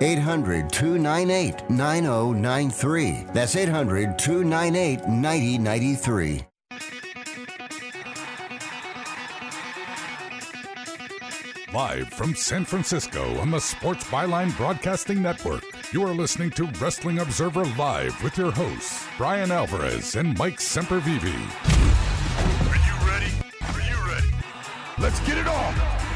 800 298 9093. That's 800 298 9093. Live from San Francisco on the Sports Byline Broadcasting Network, you are listening to Wrestling Observer Live with your hosts, Bryan Alvarez and Mike Sempervive. Are you ready? Are you ready? Let's get it on!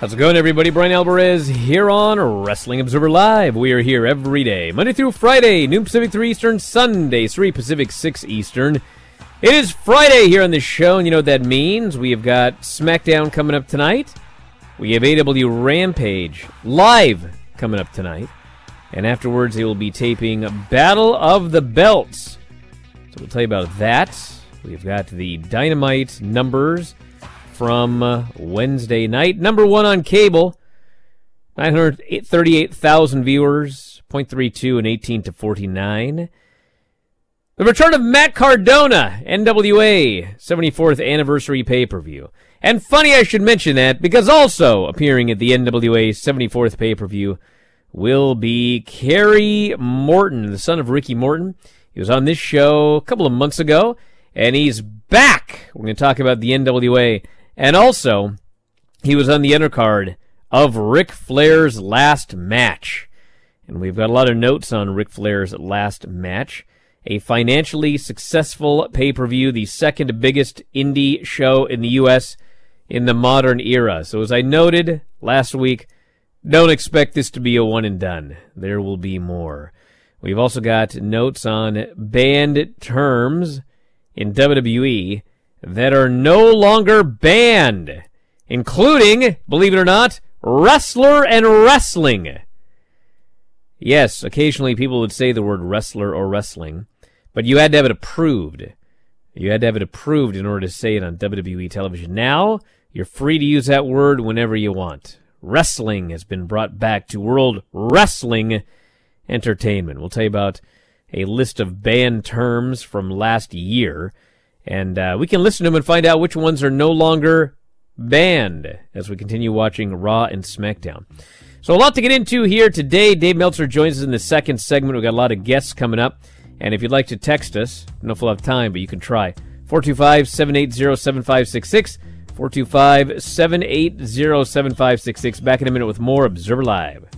How's it going, everybody? Bryan Alvarez here on Wrestling Observer Live. We are here every day, Monday through Friday, noon Pacific, 3 Eastern, Sunday, 3 Pacific, 6 Eastern. It is Friday here on the show, and you know what that means. We have got SmackDown coming up tonight. We have AEW Rampage live coming up tonight. And afterwards, they will be taping Battle of the Belts. So we'll tell you about that. We've got the Dynamite numbers from uh, Wednesday night. Number one on cable, 938,000 viewers, 0.32 and 18 to 49. The return of Matt Cardona, NWA 74th anniversary pay per view. And funny I should mention that because also appearing at the NWA 74th pay per view will be Kerry Morton, the son of Ricky Morton. He was on this show a couple of months ago, and he's back. We're going to talk about the NWA. And also, he was on the undercard of Ric Flair's last match. And we've got a lot of notes on Ric Flair's last match. A financially successful pay per view, the second biggest indie show in the U.S. in the modern era. So, as I noted last week, don't expect this to be a one and done. There will be more. We've also got notes on banned terms in WWE that are no longer banned, including, believe it or not, wrestler and wrestling. Yes, occasionally people would say the word wrestler or wrestling, but you had to have it approved. You had to have it approved in order to say it on WWE television. Now, you're free to use that word whenever you want. Wrestling has been brought back to World Wrestling Entertainment. We'll tell you about a list of banned terms from last year, and uh, we can listen to them and find out which ones are no longer banned as we continue watching Raw and SmackDown. So, a lot to get into here today. Dave Meltzer joins us in the second segment. We've got a lot of guests coming up. And if you'd like to text us, I don't know if we'll have time, but you can try. 425 780 7566. 425 780 7566. Back in a minute with more Observer Live.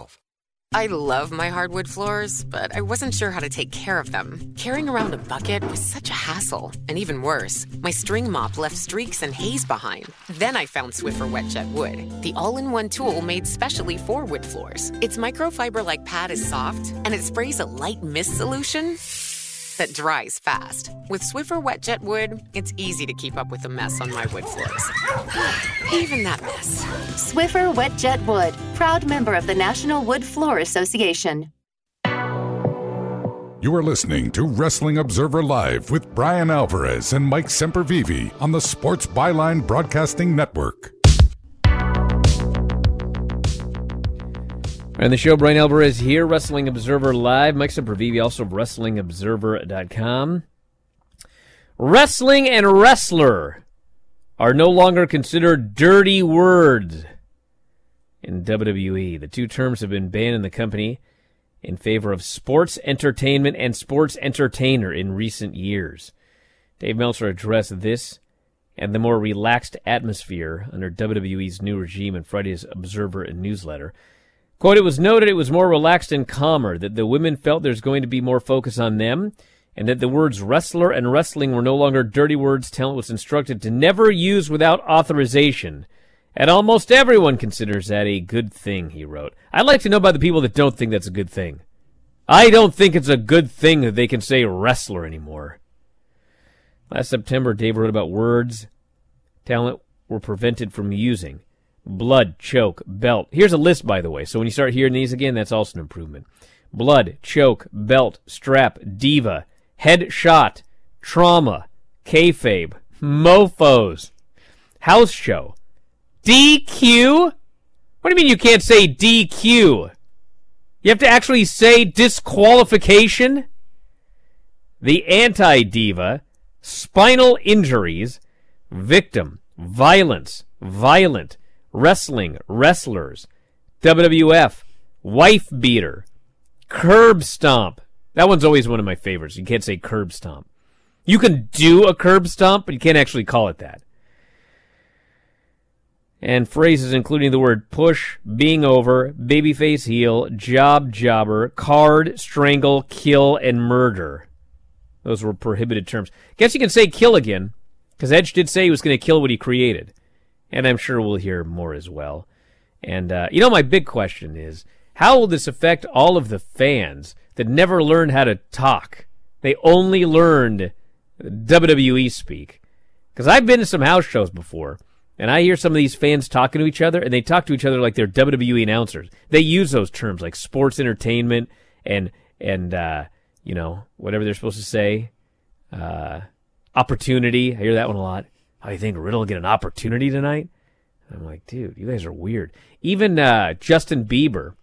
I love my hardwood floors, but I wasn't sure how to take care of them. Carrying around a bucket was such a hassle. And even worse, my string mop left streaks and haze behind. Then I found Swiffer Wet Jet Wood, the all in one tool made specially for wood floors. Its microfiber like pad is soft, and it sprays a light mist solution that dries fast. With Swiffer Wet Jet Wood, it's easy to keep up with the mess on my wood floors. even that mess. Swiffer Wet Jet Wood, proud member of the National Wood Floor Association. You are listening to Wrestling Observer Live with Bryan Alvarez and Mike Sempervive on the Sports Byline Broadcasting Network. And the show, Bryan Alvarez here, Wrestling Observer Live. Mike Sempervive, also WrestlingObserver.com. Wrestling and wrestler are no longer considered dirty words in WWE. The two terms have been banned in the company in favor of sports entertainment and sports entertainer in recent years. Dave Meltzer addressed this and the more relaxed atmosphere under WWE's new regime in Friday's Observer and newsletter. Quote, it was noted it was more relaxed and calmer, that the women felt there's going to be more focus on them, and that the words wrestler and wrestling were no longer dirty words talent was instructed to never use without authorization. And almost everyone considers that a good thing, he wrote. I'd like to know about the people that don't think that's a good thing. I don't think it's a good thing that they can say wrestler anymore. Last September, Dave wrote about words talent were prevented from using blood, choke, belt. Here's a list, by the way. So when you start hearing these again, that's also an improvement. Blood, choke, belt, strap, diva, head shot, trauma, kayfabe, mofos, house show, DQ. What do you mean you can't say DQ? You have to actually say disqualification? The anti diva, spinal injuries, victim, violence, violent, wrestling, wrestlers, WWF, wife beater, curb stomp. That one's always one of my favorites. You can't say curb stomp. You can do a curb stomp, but you can't actually call it that. And phrases including the word push, being over, babyface heel, job jobber, card, strangle, kill, and murder. Those were prohibited terms. Guess you can say kill again, because Edge did say he was going to kill what he created and I'm sure we'll hear more as well. And uh, you know, my big question is, how will this affect all of the fans that never learned how to talk? They only learned WWE speak. Because I've been to some house shows before, and I hear some of these fans talking to each other, and they talk to each other like they're WWE announcers. They use those terms like sports entertainment and and uh, you know whatever they're supposed to say. Uh, opportunity. I hear that one a lot. Do you think Riddle get an opportunity tonight? I'm like, dude, you guys are weird. Even uh, Justin Bieber,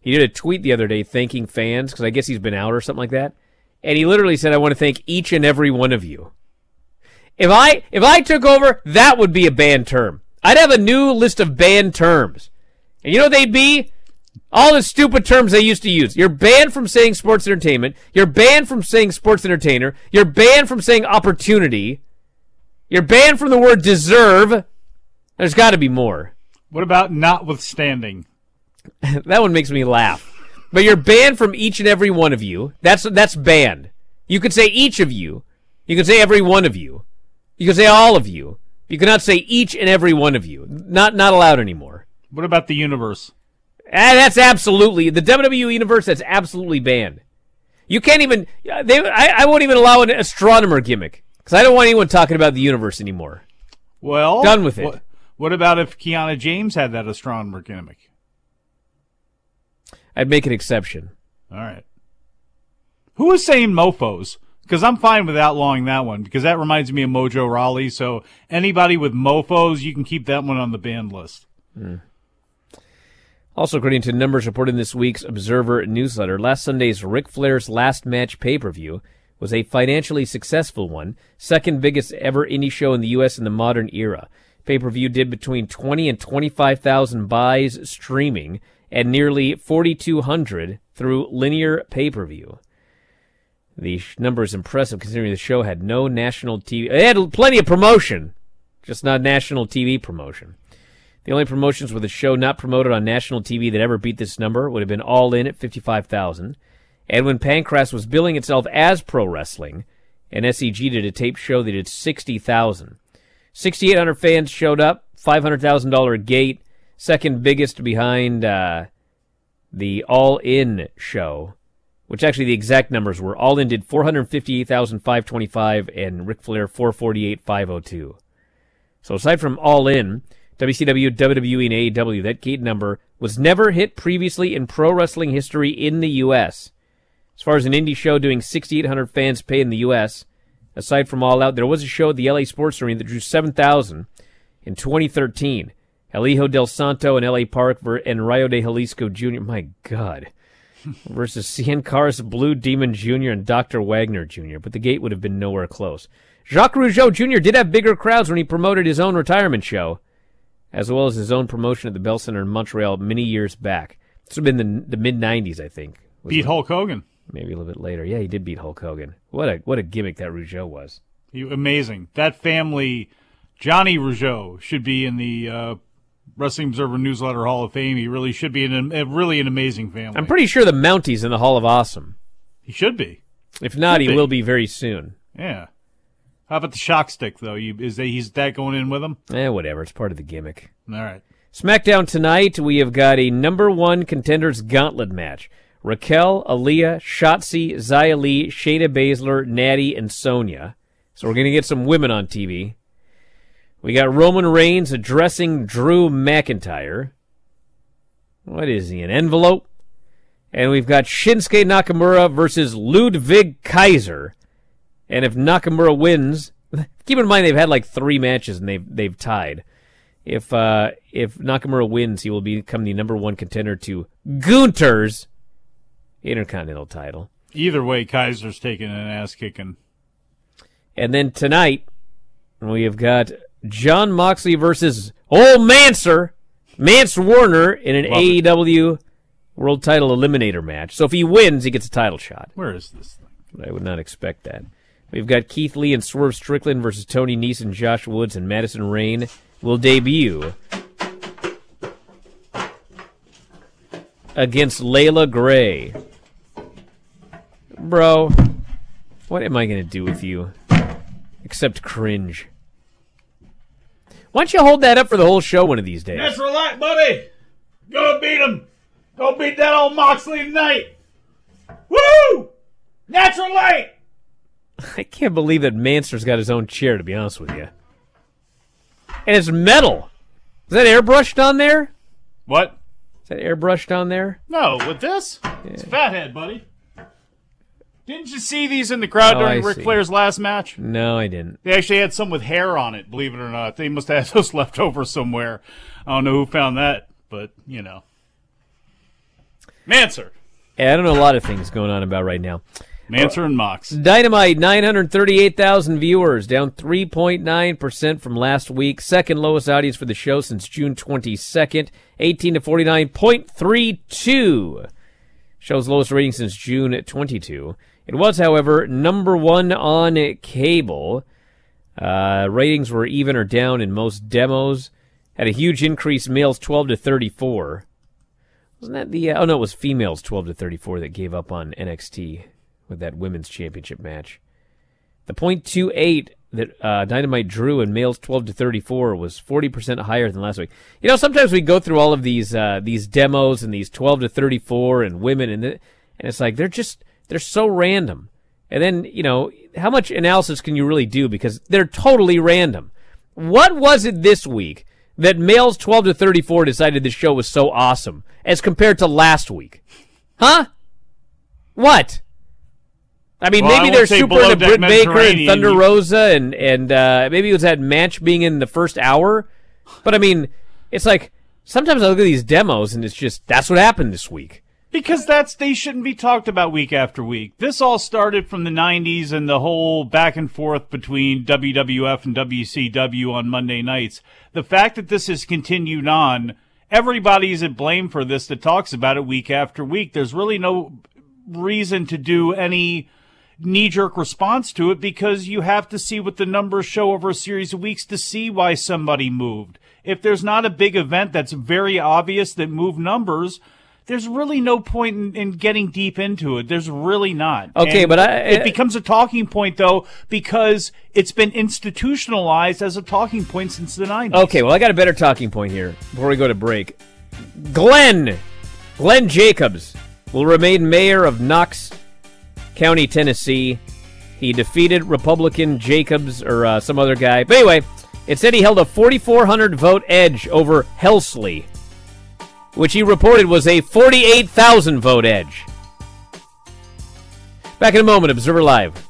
he did a tweet the other day thanking fans because I guess he's been out or something like that, and he literally said, "I want to thank each and every one of you." If I if I took over, that would be a banned term. I'd have a new list of banned terms, and you know what they'd be All the stupid terms they used to use. You're banned from saying sports entertainment. You're banned from saying sports entertainer. You're banned from saying opportunity. You're banned from the word deserve. There's got to be more. What about notwithstanding? that one makes me laugh. But you're banned from each and every one of you. That's that's banned. You could say each of you. You could say every one of you. You could say all of you. You cannot say each and every one of you. Not not allowed anymore. What about the universe? Ah, that's absolutely the WWE universe. That's absolutely banned. You can't even. They. I, I won't even allow an astronomer gimmick because I don't want anyone talking about the universe anymore. Well, Done with it. What, what about if Kiana James had that astronomer gimmick? I'd make an exception. All right. Who was saying mofos? Because I'm fine with outlawing that one because that reminds me of Mojo Rawley. So anybody with mofos, you can keep that one on the banned list. Hmm. Also, according to numbers reported in this week's Observer newsletter, last Sunday's Ric Flair's last match pay per view was a financially successful one, second biggest ever indie show in the U.S. in the modern era. Pay per view did between 20 and 25,000 buys streaming and nearly 4,200 through linear pay per view. The number is impressive considering the show had no national TV. It had plenty of promotion, just not national TV promotion. The only promotions with a show not promoted on national TV that ever beat this number would have been All In at 55,000. And when Pancrase was billing itself as pro wrestling, and SEG did a tape show that did 60,000. 6,800 fans showed up, $500,000 gate, second biggest behind uh, the All In show, which actually the exact numbers were All In did 458,525 and Ric Flair 448,502. So aside from All In, WCW, WWE, and AEW, that gate number was never hit previously in pro wrestling history in the U.S. As far as an indie show doing 6,800 fans pay in the U.S., aside from All Out, there was a show at the LA Sports Arena that drew 7,000 in 2013. El Hijo del Santo and LA Park and Rayo de Jalisco Jr. My God. versus Cien Caras, Blue Demon Jr., and Dr. Wagner Jr., but the gate would have been nowhere close. Jacques Rougeau Jr. did have bigger crowds when he promoted his own retirement show, as well as his own promotion at the Bell Center in Montreal many years back. This would have been the, the mid 90s, I think. Beat? Hulk Hogan. Maybe a little bit later. Yeah, he did beat Hulk Hogan. What a what a gimmick that Rougeau was. He, amazing. That family, Johnny Rougeau, should be in the uh, Wrestling Observer Newsletter Hall of Fame. He really should be in a, really an amazing family. I'm pretty sure the Mounties in the Hall of Awesome. he should be. If not, he will be very soon. Yeah. How about the shock stick though? You, is that he's that going in with him? Eh, whatever. It's part of the gimmick. All right. SmackDown tonight, we have got a number one contenders gauntlet match. Raquel, Aaliyah, Shotzi, Xia Li, Shayna Baszler, Natty, and Sonya. So we're going to get some women on TV. We got Roman Reigns addressing Drew McIntyre. What is he, an envelope? And we've got Shinsuke Nakamura versus Ludwig Kaiser. And if Nakamura wins, keep in mind they've had like three matches and they've they've tied. If uh, if Nakamura wins, he will become the number one contender to Gunther's Intercontinental title. Either way, Kaiser's taking an ass kicking. And then tonight, we have got Jon Moxley versus Old Manser, Mance Warner in an Love it. AEW World Title Eliminator match. So if he wins, he gets a title shot. Where is this thing? I would not expect that. We've got Keith Lee and Swerve Strickland versus Tony Nese, Josh Woods, and Madison Rayne will debut against Leila Grey. Bro, what am I going to do with you? Except cringe. Why don't you hold that up for the whole show one of these days? That's right, buddy. Go beat him. Go beat that old Moxley tonight. Woo! Natural light. I can't believe that Manster's got his own chair, to be honest with you. And it's metal. Is that airbrushed on there? What? Is that airbrushed on there? No, with this? It's fathead, buddy. Didn't you see these in the crowd Oh, during I Ric see. Flair's last match? No, I didn't. They actually had some with hair on it, believe it or not. They must have had those left over somewhere. I don't know who found that, but, you know. Manser. Yeah, I don't know a lot of things going on about right now. Manser and Mox. Uh, Dynamite, 938,000 viewers, down 3.9% from last week. Second lowest audience for the show since June 22nd, 18 to 49.32. Show's lowest rating since June 22. It was, however, number one on cable. Uh, ratings were even or down in most demos. Had a huge increase, males 12 to 34. Wasn't that the? Uh, oh no, it was females 12 to 34 that gave up on NXT with that women's championship match. The .28 that uh, Dynamite drew in males 12 to 34 was 40% higher than last week. You know, sometimes we go through all of these uh, these demos and these 12 to 34 and women and the, and it's like they're just they're so random. And then, you know, how much analysis can you really do because they're totally random. What was it this week that males 12 to 34 decided the show was so awesome as compared to last week? Huh? What? I mean, Well, maybe won't they're super into Britt Baker and Thunder Rosa and and uh, maybe it was that match being in the first hour. But I mean, it's like sometimes I look at these demos and it's just that's what happened this week. Because that's they shouldn't be talked about week after week. This all started from the '90s and the whole back and forth between WWF and WCW on Monday nights. The fact that this has continued on, everybody's at blame for this that talks about it week after week. There's really no reason to do any knee-jerk response to it because you have to see what the numbers show over a series of weeks to see why somebody moved. If there's not a big event that's very obvious that moved numbers, there's really no point in, in getting deep into it. There's really not. Okay, And but I- it becomes a talking point though because it's been institutionalized as a talking point since the 90s. Okay, well I got a better talking point here before we go to break. Glenn, Glenn Jacobs will remain mayor of Knox County, Tennessee. He defeated Republican Jacobs or uh, some other guy. But anyway, it said he held a 4,400 vote edge over Helsley, which he reported was a 48,000 vote edge. Back in a moment, Observer Live.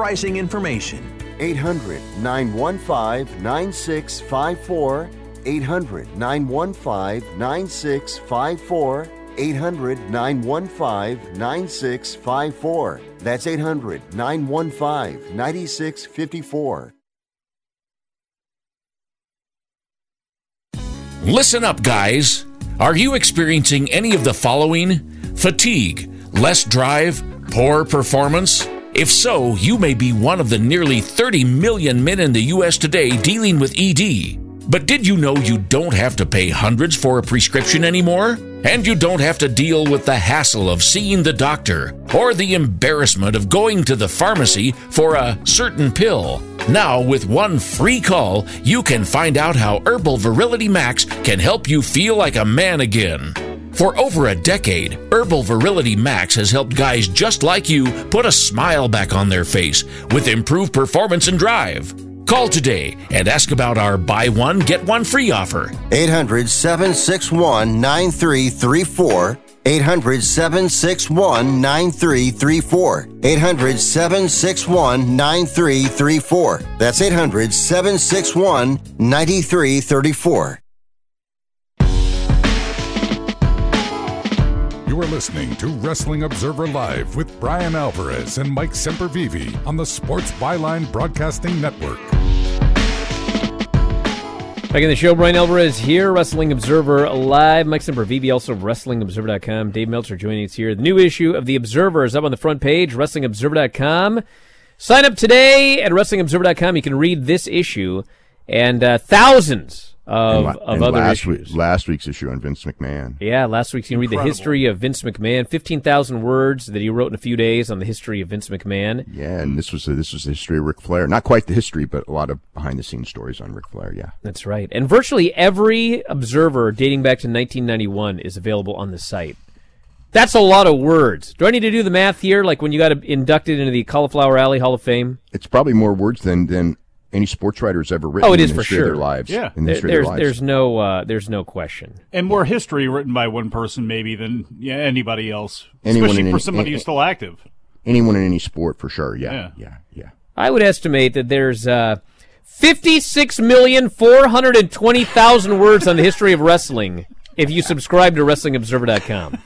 pricing information. 800 915 9654. 800 915 9654. 800 915 9654. That's 800 915 9654. Listen up, guys. Are you experiencing any of the following? Fatigue, less drive, poor performance? If so, you may be one of the nearly 30 million men in the U.S. today dealing with ED. But did you know you don't have to pay hundreds for a prescription anymore? And you don't have to deal with the hassle of seeing the doctor or the embarrassment of going to the pharmacy for a certain pill. Now, with one free call, you can find out how Herbal Virility Max can help you feel like a man again. For over a decade, Herbal Virility Max has helped guys just like you put a smile back on their face with improved performance and drive. Call today and ask about our buy one, get one free offer. 800 761 9334. 800 761 9334. 800 761 9334. That's 800 761 9334. You are listening to Wrestling Observer Live with Bryan Alvarez and Mike Sempervive on the Sports Byline Broadcasting Network. Back in the show, Bryan Alvarez here, Wrestling Observer Live. Mike Sempervive, also WrestlingObserver.com. Dave Meltzer joining us here. The new issue of The Observer is up on the front page, WrestlingObserver.com. Sign up today at WrestlingObserver.com. You can read this issue and uh, thousands of, and, of and other last issues. Week, last week's issue on Vince McMahon. Yeah, last week's you can read the history of Vince McMahon, fifteen thousand words that he wrote in a few days on the history of Vince McMahon. Yeah, and this was this was the history of Ric Flair. Not quite the history, but a lot of behind the scenes stories on Ric Flair. Yeah, That's right, and virtually every observer dating back to 1991 is available on the site. That's a lot of words. Do I need to do the math here? Like when you got inducted into the Cauliflower Alley Hall of Fame? it's probably more words than than any sports writer has ever written. Oh, it in is the for sure. Their lives. Yeah. in the There- there's lives. there's no uh, there's no question. And more history written by one person, maybe, than yeah, anybody else. Anyone Especially in for any- somebody any- who's still active. anyone in any sport for sure. Yeah, Yeah. yeah, yeah. I would estimate that there's uh, 56,420,000 words on the history of wrestling if you subscribe to WrestlingObserver.com.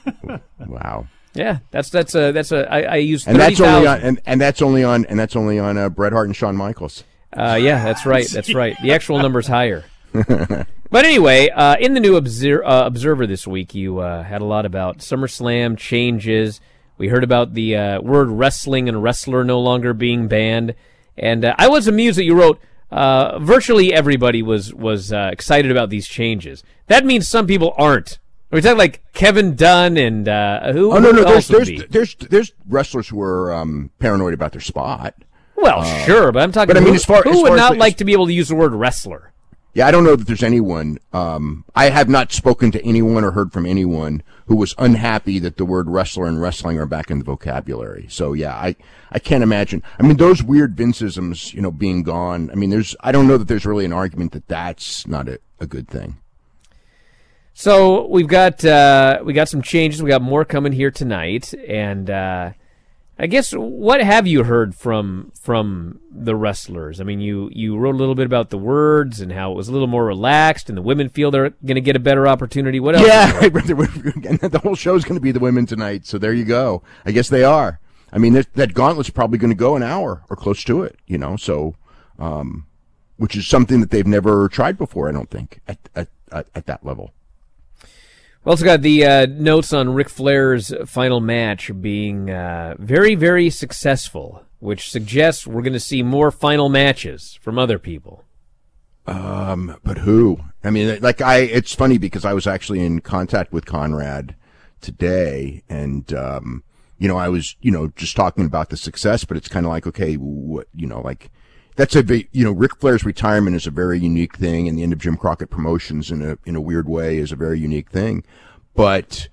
Wow. Yeah, that's that's a that's a I, I use And thirty that's only on and, and that's only on and that's only on uh, Bret Hart and Shawn Michaels. Uh, yeah, that's right. That's right. The actual number's higher. But anyway, uh, in the new Obser- uh, Observer this week, you uh, had a lot about SummerSlam changes. We heard about the uh, word wrestling and wrestler no longer being banned, and uh, I was amused that you wrote. Uh, virtually everybody was was uh, excited about these changes. That means some people aren't. Are We're talking like Kevin Dunn and uh, who? Oh no, no. There's there's, be? there's there's wrestlers who are um, paranoid about their spot. Well, Uh, sure, but I'm talking. but I mean, who, as far- who as would as not the- like to be able to use the word wrestler? Yeah, I don't know that there's anyone. Um, I have not spoken to anyone or heard from anyone who was unhappy that the word wrestler and wrestling are back in the vocabulary. So yeah, I I can't imagine. I mean, those weird Vinceisms, you know, being gone. I mean, there's. I don't know that there's really an argument that that's not a, a good thing. So we've got uh, we got some changes. We got more coming here tonight, and uh, I guess what have you heard from from the wrestlers? I mean, you you wrote a little bit about the words and how it was a little more relaxed, and the women feel they're going to get a better opportunity. What else? Yeah, and the whole show is going to be the women tonight. So there you go. I guess they are. I mean, that, that gauntlet's probably going to go an hour or close to it. You know, so um, which is something that they've never tried before. I don't think at at at, at that level. We also got the uh, notes on Ric Flair's final match being uh, very, very successful, which suggests we're going to see more final matches from other people. Um, but who? I mean, like I, it's funny because I was actually in contact with Conrad today, and um, you know, I was, you know, just talking about the success, but it's kind of like, okay, what, you know, like that's a, you know, Ric Flair's retirement is a very unique thing, and the end of Jim Crockett Promotions in a in a weird way is a very unique thing, but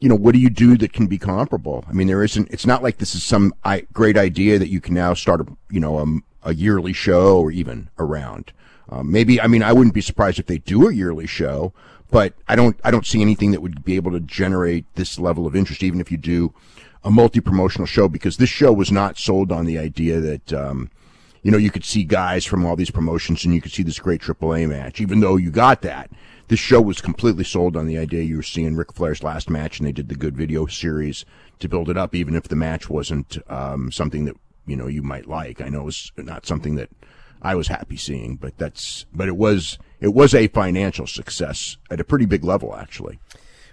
you know, what do you do that can be comparable? I mean, there isn't. It's not like this is some great idea that you can now start a you know a, a yearly show or even around. Um, maybe I mean I wouldn't be surprised if they do a yearly show, but I don't I don't see anything that would be able to generate this level of interest, even if you do a multi promotional show, because this show was not sold on the idea that. Um, you know, you could see guys from all these promotions and you could see this great AAA match, even though you got that. This show was completely sold on the idea you were seeing Ric Flair's last match and they did the good video series to build it up, even if the match wasn't, um, something that, you know, you might like. I know it was not something that I was happy seeing, but that's, but it was, it was a financial success at a pretty big level, actually.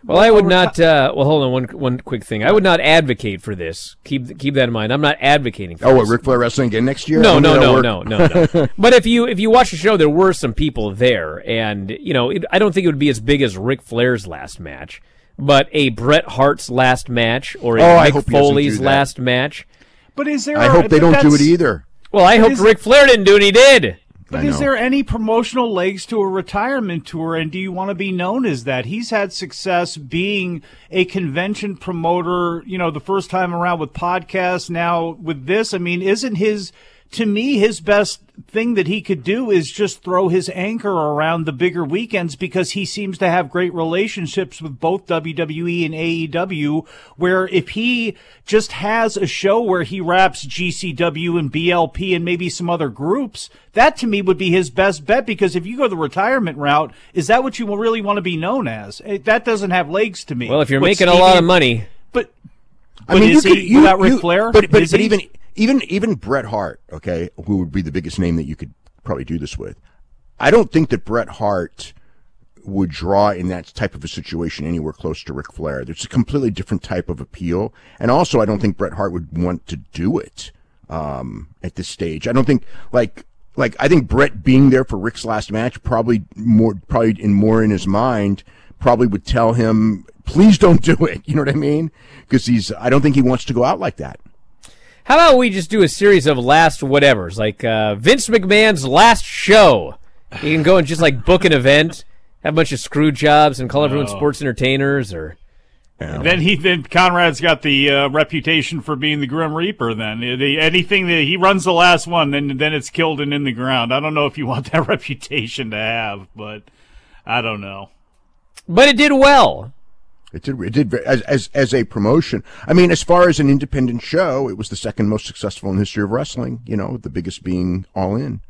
Well, I would not. Uh, well, hold on one one quick thing. I would not advocate for this. Keep keep that in mind. I'm not advocating for Oh, this. what, Ric Flair wrestling again next year? No, no, no, no, no, no. but if you if you watch the show, there were some people there, and you know, it, I don't think it would be as big as Ric Flair's last match. but a Bret Hart's last match or a Oh, I Mick hope he doesn't Foley's do that. last match. But is there? I hope they don't do it that's- either. Well, I But hope is- Ric Flair didn't do it. He did. But is there any promotional legs to a retirement tour, and do you want to be known as that? He's had success being a convention promoter, you know, the first time around with podcasts, now with this. I mean, isn't his, to me, his best thing that he could do is just throw his anchor around the bigger weekends because he seems to have great relationships with both WWE and AEW. Where if he just has a show where he wraps GCW and BLP and maybe some other groups, that to me would be his best bet because if you go the retirement route, is that what you really want to be known as? Eh, That doesn't have legs to me. Well, if you're What, making a lot of money, but I mean, is you could, you, without Ric Flair? But but, Is but he? even even even Bret Hart, okay, who would be the biggest name that you could probably do this with? I don't think that Bret Hart would draw in that type of a situation anywhere close to Ric Flair. There's a completely different type of appeal, and also I don't think Bret Hart would want to do it um, at this stage. I don't think like like I think Bret being there for Rick's last match probably more probably in more in his mind probably would tell him please don't do it. You know what I mean? Because he's I don't think he wants to go out like that. How about we just do a series of last whatevers, like uh, Vince McMahon's last show? You can go and just like book an event, have a bunch of screw jobs, and call everyone sports entertainers, or Then he then Conrad's got the uh, reputation for being the Grim Reaper. Then The- anything that he runs the last one, then then it's killed and in the ground. I don't know if you want that reputation to have, but I don't know. but it did well. It did. It did as as as a promotion. I mean, as far as an independent show, it was the second most successful in the history of wrestling. You know, the biggest being All In.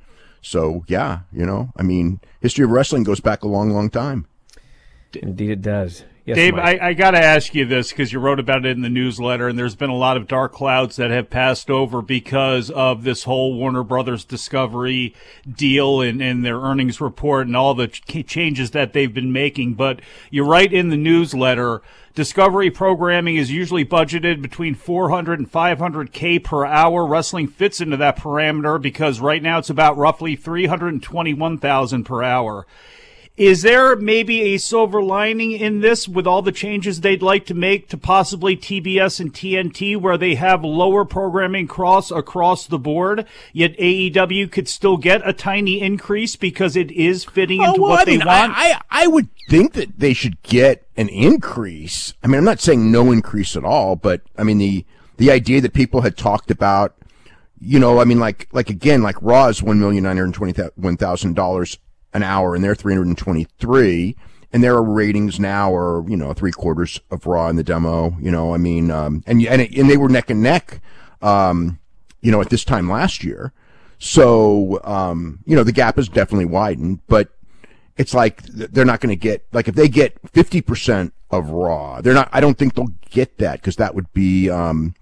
So yeah, you know, I mean, history of wrestling goes back a long, long time. Indeed, it does. Yes, Dave, Mike. I, I got to ask you this because you wrote about it in the newsletter, and there's been a lot of dark clouds that have passed over because of this whole Warner Brothers Discovery deal and, and their earnings report and all the ch- changes that they've been making. But you write in the newsletter, Discovery programming is usually budgeted between 400 and 500k per hour. Wrestling fits into that parameter because right now it's about roughly 321,000 per hour. Is there maybe a silver lining in this with all the changes they'd like to make to possibly TBS and TNT where they have lower programming cross across the board, yet AEW could still get a tiny increase because it is fitting oh, into Oh, well, what I they mean, want? I, I I would think that they should get an increase. I mean, I'm not saying no increase at all, but I mean the the idea that people had talked about, you know, I mean, like like again, like Raw is one million nine hundred twenty one thousand dollars an hour, and they're three hundred and their ratings now are, you know, three quarters of Raw in the demo. You know, I mean, um, and and and they were neck and neck, um, you know, at this time last year. So, um, you know, the gap has definitely widened, but it's like they're not going to get like if they get 50% of raw they're not i don't think they'll get that because that would be um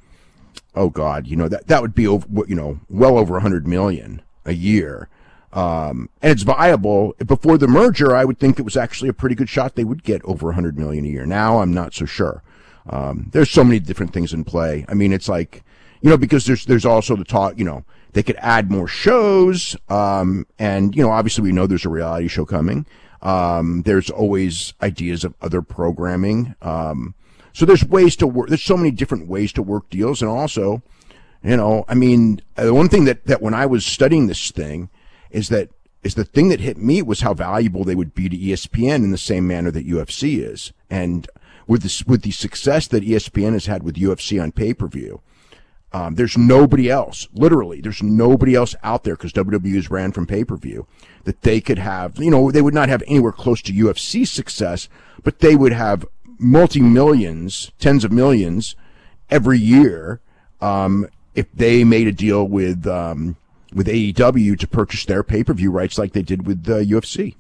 oh god you know that that would be over you know well over 100 million a year um and it's viable. Before the merger i would think it was actually a pretty good shot they would get over 100 million a year. Now i'm not so sure. Um there's so many different things in play. I mean it's like you know because there's there's also the talk you know they could add more shows um and you know obviously we know there's a reality show coming. Um there's always ideas of other programming. Um so there's ways to work there's so many different ways to work deals. And also you know i mean the one thing that that when i was studying this thing is that is the thing that hit me was how valuable they would be to espn in the same manner that ufc is and with this with the success that espn has had with ufc on pay-per-view um, there's nobody else, literally, there's nobody else out there because WWE's ran from pay per view that they could have. You know, they would not have anywhere close to UFC success, but they would have multi millions, tens of millions every year um, if they made a deal with um, with AEW to purchase their pay per view rights like they did with uh, UFC.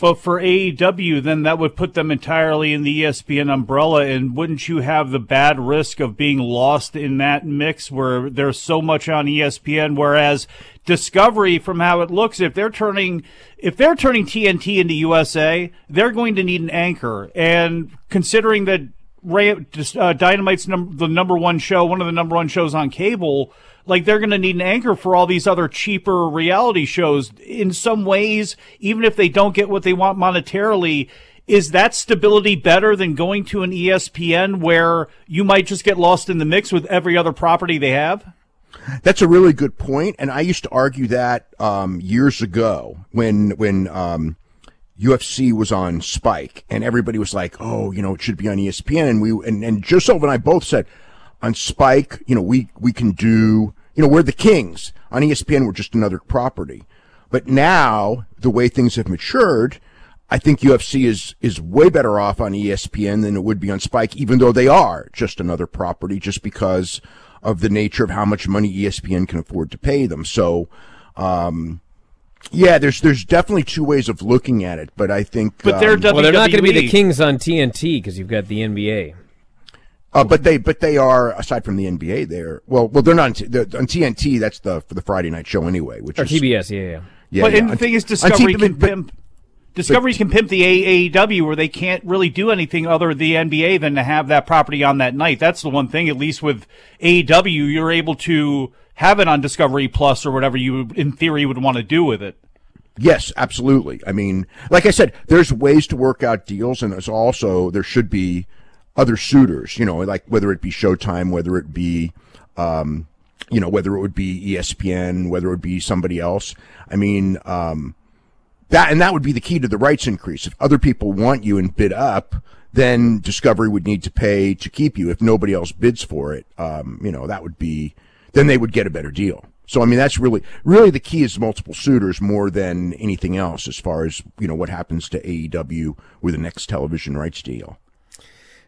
But for AEW, then that would put them entirely in the ESPN umbrella, and wouldn't you have the bad risk of being lost in that mix where there's so much on ESPN, whereas Discovery, from how it looks, if they're turning if they're turning TNT into USA, they're going to need an anchor, and considering that Ray, uh, Dynamite's num- the number one show, one of the number one shows on cable. Like they're going to need an anchor for all these other cheaper reality shows. In some ways, even if they don't get what they want monetarily, is that stability better than going to an ESPN where you might just get lost in the mix with every other property they have? That's a really good point, and I used to argue that um, years ago when when um, UFC was on Spike, and everybody was like, "Oh, you know, it should be on ESPN." And we and, and Sullivan and I both said, on Spike, you know, we we can do, you know, we're the kings. On ESPN, we're just another property. But now, the way things have matured, I think UFC is is way better off on ESPN than it would be on Spike, even though they are just another property, just because of the nature of how much money ESPN can afford to pay them. So, um, yeah, there's there's definitely two ways of looking at it, but I think But they're um, Well, they're not going to be the Kings on TNT because you've got the NBA. Uh, but they, but they are aside from the NBA. They're well, well, they're not on, T- they're, on TNT. That's the for the Friday night show anyway, which Or is TBS, yeah, yeah. Yeah, but yeah. and the On- thing is, on Discovery TV can but- pimp. Discovery can pimp the AEW where they can't really do anything other than the NBA than to have that property on that night. That's the one thing. At least with AEW, you're able to have it on Discovery Plus or whatever you, in theory, would want to do with it. Yes, absolutely. I mean, like I said, there's ways to work out deals, and there's also there should be other suitors. You know, like whether it be Showtime, whether it be, um, you know, whether it would be ESPN, whether it would be somebody else. I mean, um, that and that would be the key to the rights increase. If other people want you and bid up, then Discovery would need to pay to keep you. If nobody else bids for it, um, you know, that would be then they would get a better deal. So I mean, that's really really the key is multiple suitors more than anything else as far as you know what happens to AEW with the next television rights deal.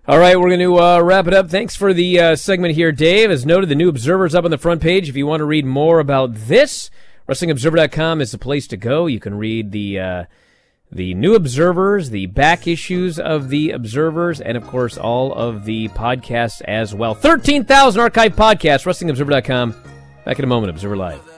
All right, we're going to uh, wrap it up. Thanks for the uh, segment here, Dave. As noted, the new Observer's up on the front page. If you want to read more about this, WrestlingObserver.com is the place to go. You can read the uh, the new Observers, the back issues of the Observers, and of course all of the podcasts as well. Thirteen thousand archive podcasts. WrestlingObserver.com. Back in a moment. Observer Live.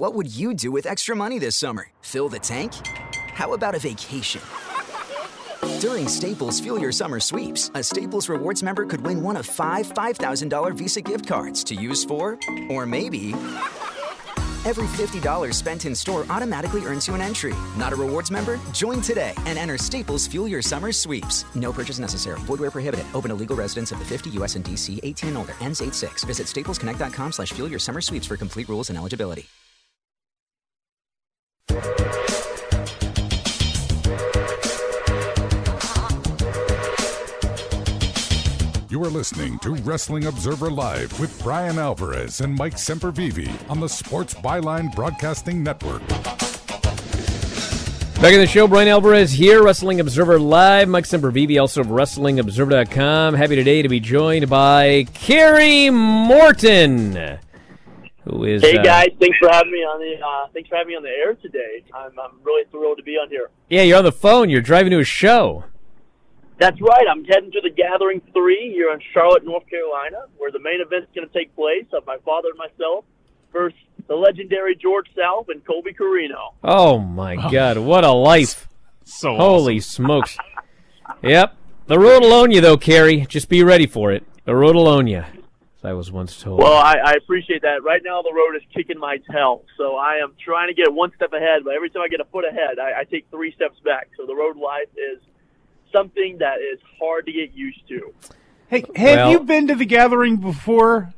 What would you do with extra money this summer? Fill the tank? How about a vacation? During Staples Fuel Your Summer Sweeps, a Staples Rewards member could win one of five $5,000 Visa gift cards to use for, or maybe. Every $50 spent in store automatically earns you an entry. Not a rewards member? Join today and enter Staples Fuel Your Summer Sweeps. No purchase necessary. Void where prohibited. Open to legal residents of the 50 US and DC 18 and older. Ends 8-6. Visit staplesconnect.com slash fuel your summer sweeps for complete rules and eligibility. You are listening to Wrestling Observer Live with Bryan Alvarez and Mike Sempervive on the Sports Byline Broadcasting Network. Back in the show, Bryan Alvarez here, Wrestling Observer Live. Mike Sempervive, also of WrestlingObserver.com. Happy today to be joined by Kerry Morton, who is. Hey uh, guys, thanks for having me on the uh, thanks for having me on the air today. I'm I'm really thrilled to be on here. yeah, you're on the phone. You're driving to a show. That's right. I'm heading to the Gathering Three here in Charlotte, North Carolina, where the main event's going to take place of my father and myself versus the legendary George South and Colby Corino. Oh my God, what a life! So holy smokes! Yep, the road will own you, though, Kerry. Just be ready for it. The road will own you, as I was once told. Well, I, I appreciate that. Right now, the road is kicking my tail, so I am trying to get one step ahead. But every time I get a foot ahead, I, I take three steps back. So the road life is something that is hard to get used to. Hey, have Well- you been to the gathering before?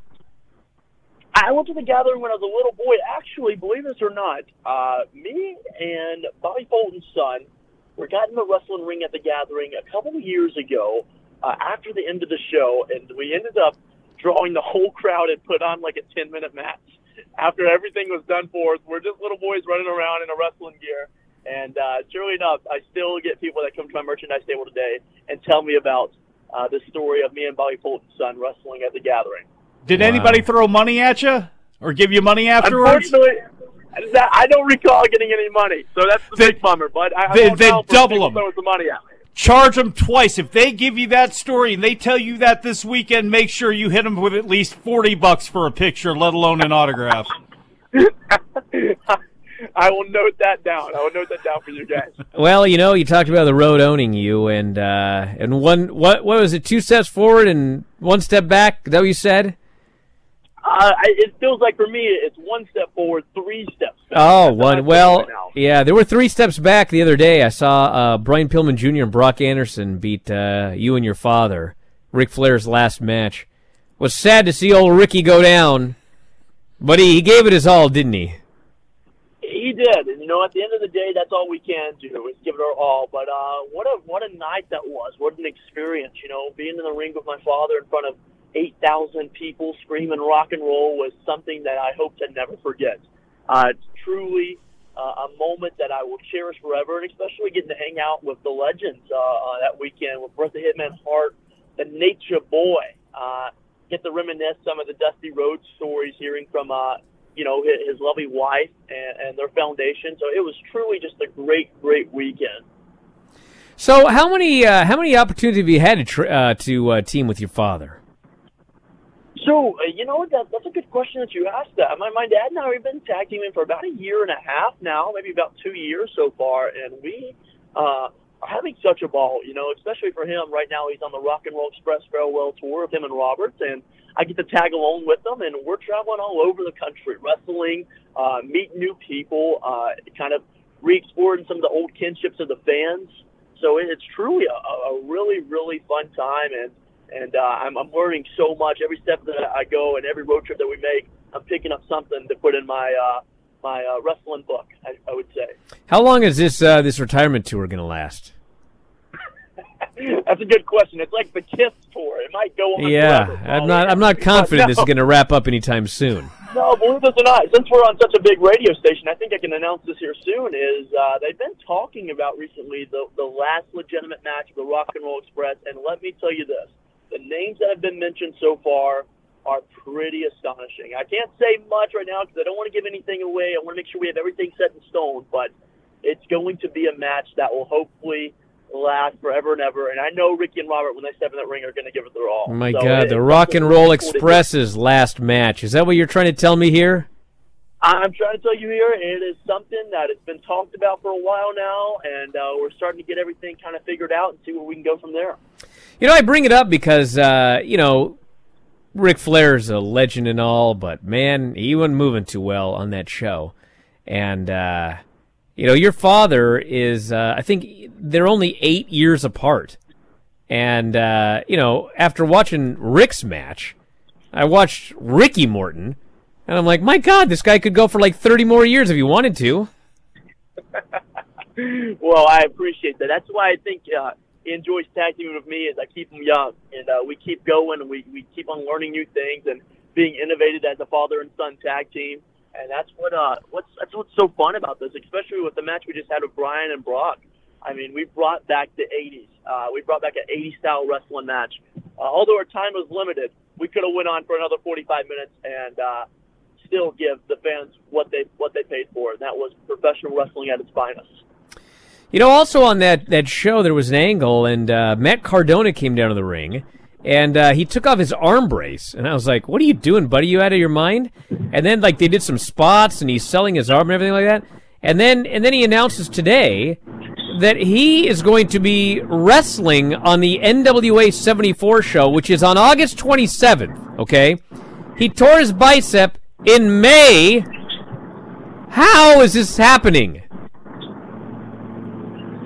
I went to the gathering when I was a little boy. Actually, believe this or not, uh, me and Bobby Fulton's son were got in the wrestling ring at the gathering a couple of years ago uh, after the end of the show, and we ended up drawing the whole crowd and put on like a 10 minute match. After everything was done for us, we're just little boys running around in a wrestling gear. And uh, truly enough, I still get people that come to my merchandise table today and tell me about uh, the story of me and Bobby Fulton's son wrestling at the gathering. Did anybody throw money at you or give you money afterwards? Unfortunately, I don't recall getting any money, so that's the big bummer. But I, I then- won't then tell for double people 'em. throwing some money at me. Charge them twice. If they give you that story and they tell you that this weekend, make sure you hit them with at least forty bucks for a picture, let alone an autograph. I will note that down. I will note that down for you guys. Well, you know, you talked about the road owning you, and uh, and one what what was it? Two steps forward and one step back. Is that what you said? Uh, it feels like for me, it's one step forward, three steps back. Oh, That's how I one. Well, yeah, there were three steps back the other day. I saw uh, Brian Pillman Jr. and Brock Anderson beat uh, you and your father, Ric Flair's last match. Was sad to see old Ricky go down, but he, he gave it his all, didn't he? He did, and you know, at the end of the day, that's all we can do is give it our all. But uh, what a what a night that was! What an experience! You know, being in the ring with my father in front of eight thousand people screaming rock and roll was something that I hope to never forget. Uh, it's truly uh, a moment that I will cherish forever, and especially getting to hang out with the legends uh, uh, that weekend with Bret the Hitman Hart, the Nature Boy. Uh, get to reminisce some of the Dusty Rhodes stories, hearing from uh, you know his, his lovely wife and, and their foundation. So it was truly just a great, great weekend. So, how many uh, how many opportunities have you had to tr- uh, to uh, team with your father? So uh, you know? That, that's a good question that you asked. That my my dad and I we've been tag teaming for about a year and a half now, maybe about two years so far, and we uh, are having such a ball. You know, especially for him right now. He's on the Rock and Roll Express farewell tour with him and Roberts, and I get to tag along with them, and we're traveling all over the country, wrestling, uh, meeting new people, uh, kind of re-exploring some of the old kinships of the fans. So it- it's truly a, a really, really fun time, and and uh, I'm, I'm learning so much every step that I go, and every road trip that we make, I'm picking up something to put in my uh, my uh, wrestling book. I, I would say How long is this uh, this retirement tour going to last? that's a good question. It's like the Kiss tour; it might go on. Yeah, forever, I'm not I'm not confident this is going to wrap up anytime soon. No, believe this or not, since we're on such a big radio station, I think I can announce this here soon. Is uh, they've been talking about recently the the last legitimate match of the Rock and Roll Express, and let me tell you this: the names that have been mentioned so far are pretty astonishing. I can't say much right now because I don't want to give anything away. I want to make sure we have everything set in stone, but it's going to be a match that will hopefully last forever and ever. And I know Ricky and Robert, when they step in that ring, are going to give it their all. Oh my So God, it- the Rock and Roll really cool to do. Express's last match. Is that what you're trying to tell me here? I'm trying to tell you here, it is something that has been talked about for a while now, and uh, we're starting to get everything kind of figured out and see where we can go from there. You know, I bring it up because uh, you know Ric Flair's a legend and all, but man, he wasn't moving too well on that show. And uh, you know, your father is uh, I think they're only eight years apart. And uh, you know, after watching Ric's match, I watched Ricky Morton, and I'm like, my God, this guy could go for like 30 more years if he wanted to. well, I appreciate that. That's why I think uh, he enjoys tag teaming with me. Is I keep him young, and uh, we keep going, and we we keep on learning new things and being innovative as a father and son tag team. And that's what uh what's that's what's so fun about this, especially with the match we just had with Brian and Brock. I mean, we brought back the 80s. Uh, we brought back an 80s style wrestling match. Uh, although our time was limited, we could have went on for another 45 minutes and uh, still give the fans what they what they paid for, and that was professional wrestling at its finest. You know, also on that, that show, there was an angle, and uh, Matt Cardona came down to the ring, and uh, he took off his arm brace. And I was like, What are you doing, buddy? You out of your mind? And then, like, they did some spots, and he's selling his arm and everything like that. And then, and then he announces today that he is going to be wrestling on the NWA 74 show, which is on August 27th, okay? He tore his bicep in May. How is this happening?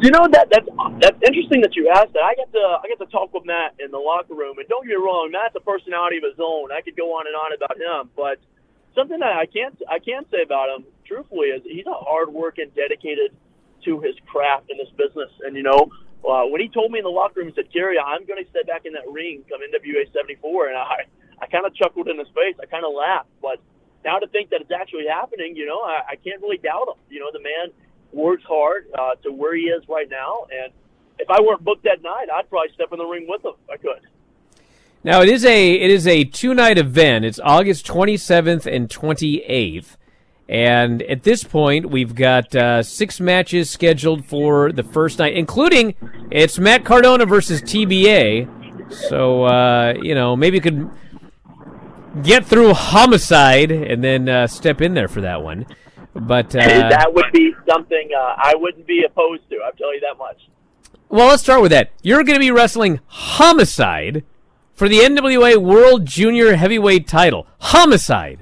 You know that that's that's interesting that you asked that. I got to I got to talk with Matt in the locker room, and don't get me wrong, Matt's a personality of his own. I could go on and on about him, but something that I can't I can't say about him, truthfully, is he's a hard working, dedicated to his craft in this business. And you know, uh, when he told me in the locker room, he said, "Gary, I'm going to step back in that ring come NWA '74," and I I kind of chuckled in his face. I kind of laughed, but now to think that it's actually happening, you know, I, I can't really doubt him. You know, the man works hard uh, to where he is right now, and if I weren't booked that night, I'd probably step in the ring with him. I could. Now it is a it is a two night event. It's August 27th and 28th, and at this point we've got uh, six matches scheduled for the first night, including it's Matt Cardona versus TBA. So uh, you know maybe you could get through Homicide and then uh, step in there for that one. But uh, that would be something uh, I wouldn't be opposed to. I'll tell you that much. Well, let's start with that. You're going to be wrestling Homicide for the NWA World Junior Heavyweight title. Homicide.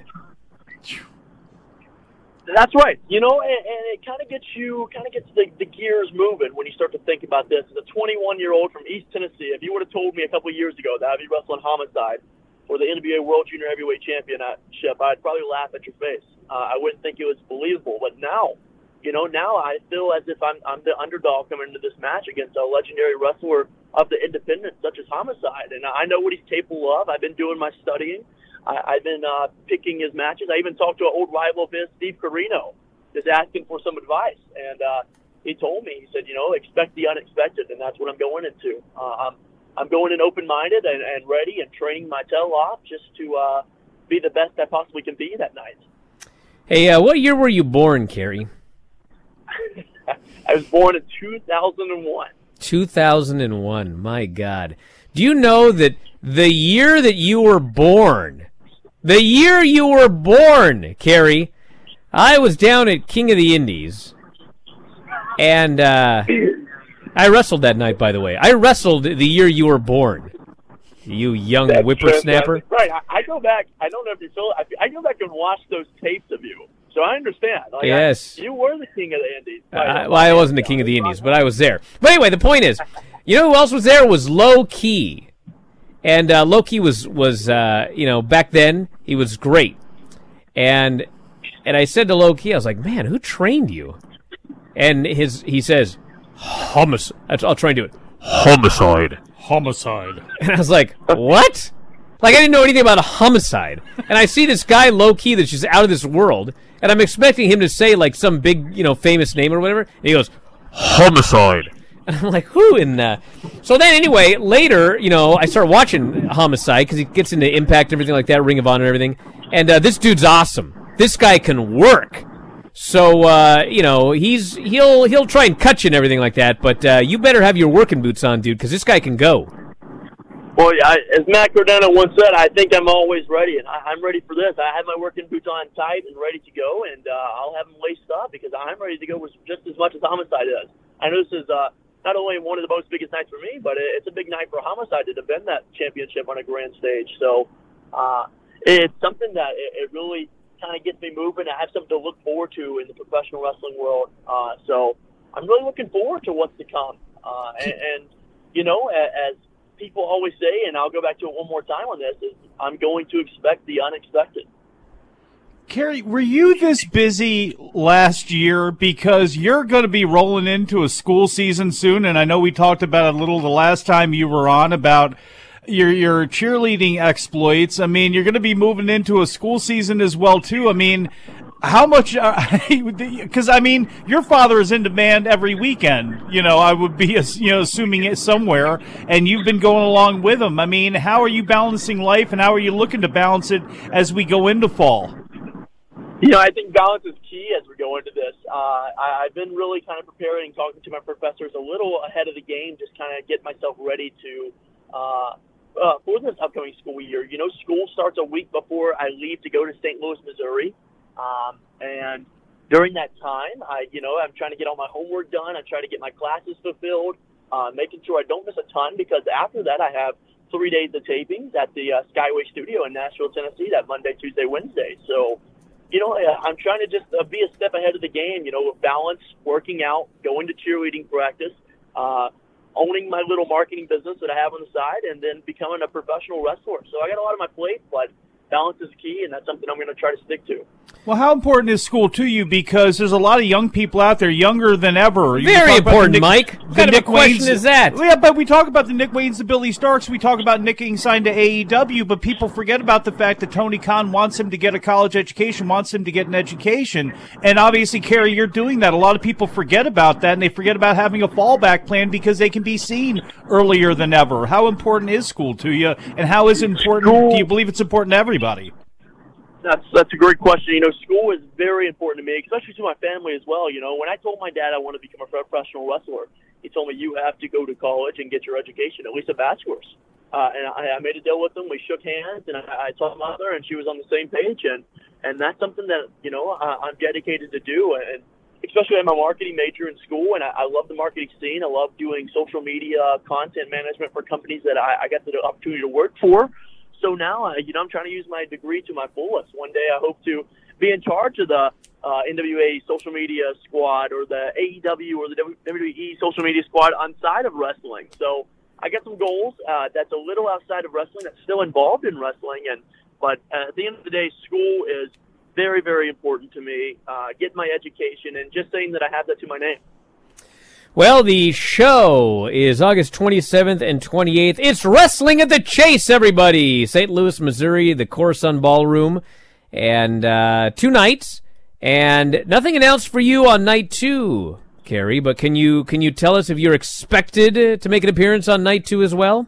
That's right. You know, and, and it kind of gets you, kind of gets the, the gears moving when you start to think about this. As a 21 year old from East Tennessee, if you would have told me a couple years ago that I'd be wrestling Homicide for the NWA World Junior Heavyweight Championship, I'd probably laugh at your face. Uh, I wouldn't think it was believable. But now, you know, now I feel as if I'm, I'm the underdog coming into this match against a legendary wrestler of the independent such as Homicide. And I know what he's capable of. I've been doing my studying. I, I've been uh, picking his matches. I even talked to an old rival of his, Steve Corino, just asking for some advice. And uh, he told me, he said, you know, expect the unexpected, and that's what I'm going into. Uh, I'm, I'm going in open-minded and, and ready and training my tail off just to uh, be the best I possibly can be that night. Hey, uh, what year were you born, Kerry? I was born in 2001. 2001. My God. Do you know that the year that you were born, the year you were born, Kerry, I was down at King of the Indies, and uh, I wrestled that night. By the way, I wrestled the year you were born. You young That's whippersnapper. Right. I, I go back. I don't know if you still. I, I go back and watch those tapes of you, so I understand. Like, I- Yes. you were the king of the Indies. Uh, well, I wasn't the king of the Indies, but I was there. But anyway, the point is, you know who else was there? Was Low Ki, and uh, Low Ki was was uh, you know back then he was great, and and I said to Low Ki, I was like, man, who trained you? And his he says, homicide. I'll try and do it. Homicide. Homicide. And I was like, what? Like I didn't know anything about a homicide, and I see this guy Low Ki that's just out of this world, and I'm expecting him to say like some big, you know, famous name or whatever, and he goes homicide, and I'm like, who in the? So then, anyway, later, you know, I start watching Homicide because he gets into Impact and everything like that, Ring of Honor and everything, and uh, this dude's awesome. This guy can work. So uh, you know he's he'll he'll try and cut you and everything like that, but uh, you better have your working boots on, dude, because this guy can go. Well, I, as Matt Cardona once said, I think I'm always ready, and I, I'm ready for this. I have my working boots on tight and ready to go, and uh, I'll have them laced up because I'm ready to go with just as much as Homicide is. I know this is uh, not only one of the most biggest nights for me, but it, it's a big night for Homicide to defend that championship on a grand stage. So uh, it's something that it, it really kind of gets me moving. I have something to look forward to in the professional wrestling world. Uh, so I'm really looking forward to what's to come. Uh, and, and you know, a- as people always say, and I'll go back to it one more time on this, is I'm going to expect the unexpected. Kerry, were you this busy last year? Because you're going to be rolling into a school season soon, and I know we talked about it a little the last time you were on about your your cheerleading exploits. I mean, you're going to be moving into a school season as well too. I mean, how much? Because I mean, your father is in demand every weekend. You know, I would be you know assuming it somewhere, and you've been going along with him. I mean, how are you balancing life, and how are you looking to balance it as we go into fall? You know, I think balance is key as we go into this. Uh, I, I've been really kind of preparing, talking to my professors a little ahead of the game, just kind of get myself ready to uh, uh, for this upcoming school year. You know, school starts a week before I leave to go to St. Louis, Missouri, um, and during that time, I, you know, I'm trying to get all my homework done. I'm trying to get my classes fulfilled, uh, making sure I don't miss a ton because after that I have three days of tapings at the uh, Skyway Studio in Nashville, Tennessee, that Monday, Tuesday, Wednesday. So you know, I- I'm trying to just uh, be a step ahead of the game. You know, balance, working out, going to cheerleading practice, uh, owning my little marketing business that I have on the side, and then becoming a professional wrestler. So I got a lot on my plate, but balance is key, and that's something I'm going to try to stick to. Well, how important is school to you? Because there's a lot of young people out there, younger than ever. You Very talk about the important, Nick- Mike. What the kind of a Nick question Waynes- is that? Yeah, but we talk about the Nick Waynes, the Billy Starz. We talk about Nick getting signed to AEW, but people forget about the fact that Tony Khan wants him to get a college education, wants him to get an education, and obviously, Kerry, you're doing that. A lot of people forget about that, and they forget about having a fallback plan because they can be seen earlier than ever. How important is school to you, and how is it important? Do you believe it's important to everybody? That's that's a great question. You know, school is very important to me, especially to my family as well. You know, when I told my dad I want to become a professional wrestler, he told me you have to go to college and get your education, at least a bachelor's. Uh, and I, I made a deal with him. We shook hands, and I, I told my mother, and she was on the same page. And and that's something that you know I, I'm dedicated to do. And especially I'm a marketing major in school, and I, I love the marketing scene. I love doing social media content management for companies that I, I got the opportunity to work for. So now, uh, you know, I'm trying to use my degree to my fullest. One day, I hope to be in charge of the uh, NWA social media squad or the AEW or the WWE social media squad on side of wrestling. So I got some goals uh, that's a little outside of wrestling, that's still involved in wrestling, and but uh, at the end of the day, school is very, very important to me. Uh, get my education, and just saying that I have that to my name. Well, the show is August 27th and 28th. It's Wrestling at the Chase, everybody. St. Louis, Missouri, the Khorassan Ballroom. And uh, two nights. And nothing announced for you on night two, Kerry. But can you can you tell us if you're expected to make an appearance on night two as well?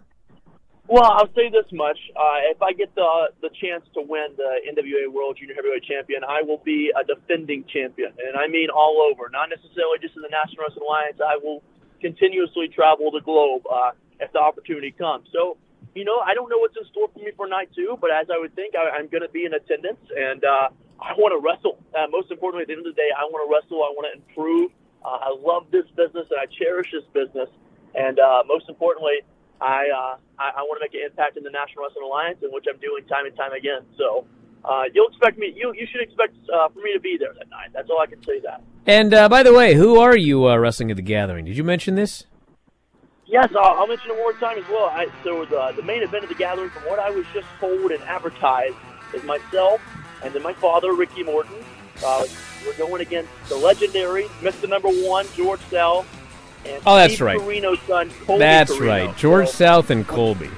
Well, I'll say this much: uh, if I get the the chance to win the NWA World Junior Heavyweight Champion, I will be a defending champion, and I mean all over, not necessarily just in the National Wrestling Alliance. I will continuously travel the globe uh, if the opportunity comes. So, you know, I don't know what's in store for me for night two, but as I would think, I, I'm going to be in attendance, and uh, I want to wrestle. Uh, most importantly, at the end of the day, I want to wrestle. I want to improve. Uh, I love this business, and I cherish this business, and uh, most importantly. I uh, I, I want to make an impact in the National Wrestling Alliance, in which I'm doing time and time again. So uh, you'll expect me. You you should expect uh, for me to be there that night. That's all I can say. That. And uh, by the way, who are you uh, wrestling at the gathering? Did you mention this? Yes, I'll, I'll mention it one more time as well. I, so the the main event of the gathering, from what I was just told and advertised, is myself and then my father, Ricky Morton. Uh, we're going against the legendary Mr. Number One, George Sell, and Oh, that's Steve right. Corino's son, Colby That's Carino. right, George So- South and Colby.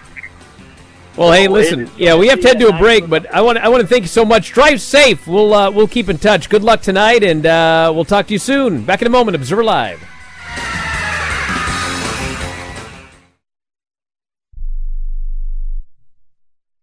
Well, hey, listen. it Yeah, we have to head to a break, but I want I want to thank you so much. Drive safe. We'll uh, we'll keep in touch. Good luck tonight, and uh, we'll talk to you soon. Back in a moment. Observer Live.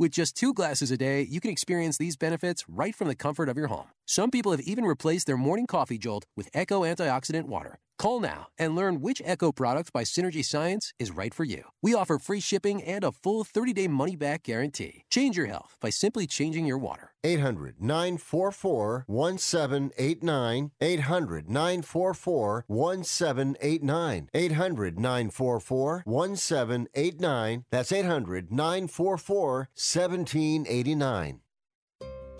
With just two glasses a day, you can experience these benefits right from the comfort of your home. Some people have even replaced their morning coffee jolt with Echo Antioxidant Water. Call now and learn which Echo product by Synergy Science is right for you. We offer free shipping and a full 30 day money back guarantee. Change your health by simply changing your water. 800 944 1789. 800 944 1789. 800 944 1789. That's 800 944 1789.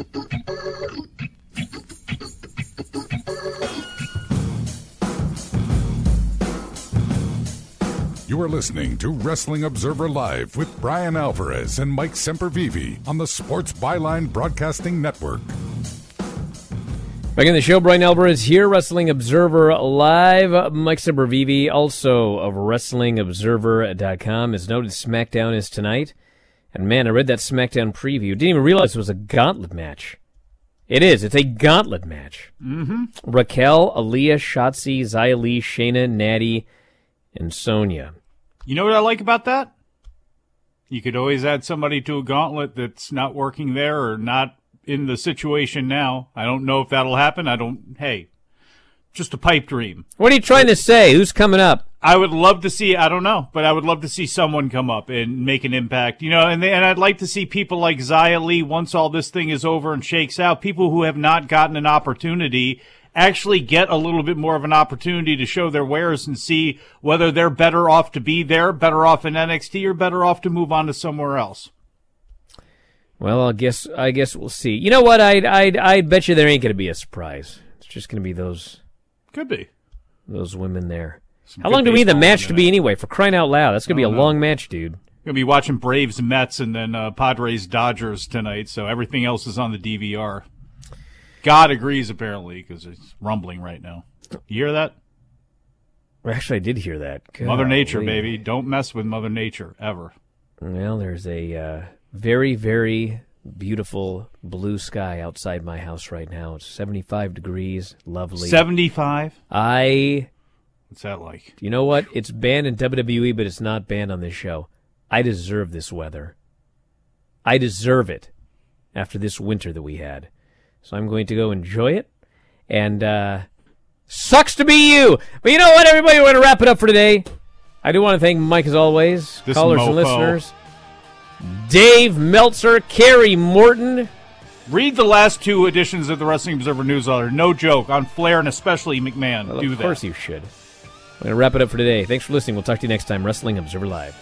You are listening to Wrestling Observer Live with Bryan Alvarez and Mike Sempervive on the Sports Byline Broadcasting Network. Back in the show, Bryan Alvarez here, Wrestling Observer Live. Mike Sempervive, also of WrestlingObserver.com, has noted SmackDown is tonight. And man, I read that SmackDown preview. Didn't even realize it was a gauntlet match. It is. It's a gauntlet match. Mm-hmm. Raquel, Aaliyah, Shotzi, Xia Li, Shayna, Natty, and Sonya. You know what I like about that? You could always add somebody to a gauntlet that's not working there or not in the situation now. I don't know if that'll happen. I don't. Hey, just a pipe dream. What are you trying to say? Who's coming up? I would love to see. I don't know, but I would love to see someone come up and make an impact. You know, and they, and I'd like to see people like Xia Li once all this thing is over and shakes out. People who have not gotten an opportunity actually get a little bit more of an opportunity to show their wares and see whether they're better off to be there, better off in NXT, or better off to move on to somewhere else. Well, I guess I guess we'll see. You know what? I'd I'd I'd bet you there ain't going to be a surprise. It's just going to be those Could be. those women there. Some How long do we need the match to be anyway? For crying out loud, that's going to be a know. long match, dude. Gonna be watching Braves Mets and then uh, Padres Dodgers tonight, so everything else is on the DVR. God agrees apparently because it's rumbling right now. You hear that? Actually, I did hear that. Mother Nature, baby. Don't mess with Mother Nature ever. Well, there's a uh, very, very beautiful blue sky outside my house right now. It's 75 degrees, lovely. 75? I. What's that like? You know what? It's banned in WWE, but it's not banned on this show. I deserve this weather. I deserve it after this winter that we had. So I'm going to go enjoy it. And, uh, sucks to be you. But you know what, everybody? We're going to wrap it up for today. I do want to thank Mike as always, This callers and listeners. Dave Meltzer, Kerry Morton. Read the last two editions of the Wrestling Observer newsletter. No joke on Flair and especially McMahon. Well, Do of that. course you should. We're going to wrap it up for today. Thanks for listening. We'll talk to you next time. Wrestling Observer Live.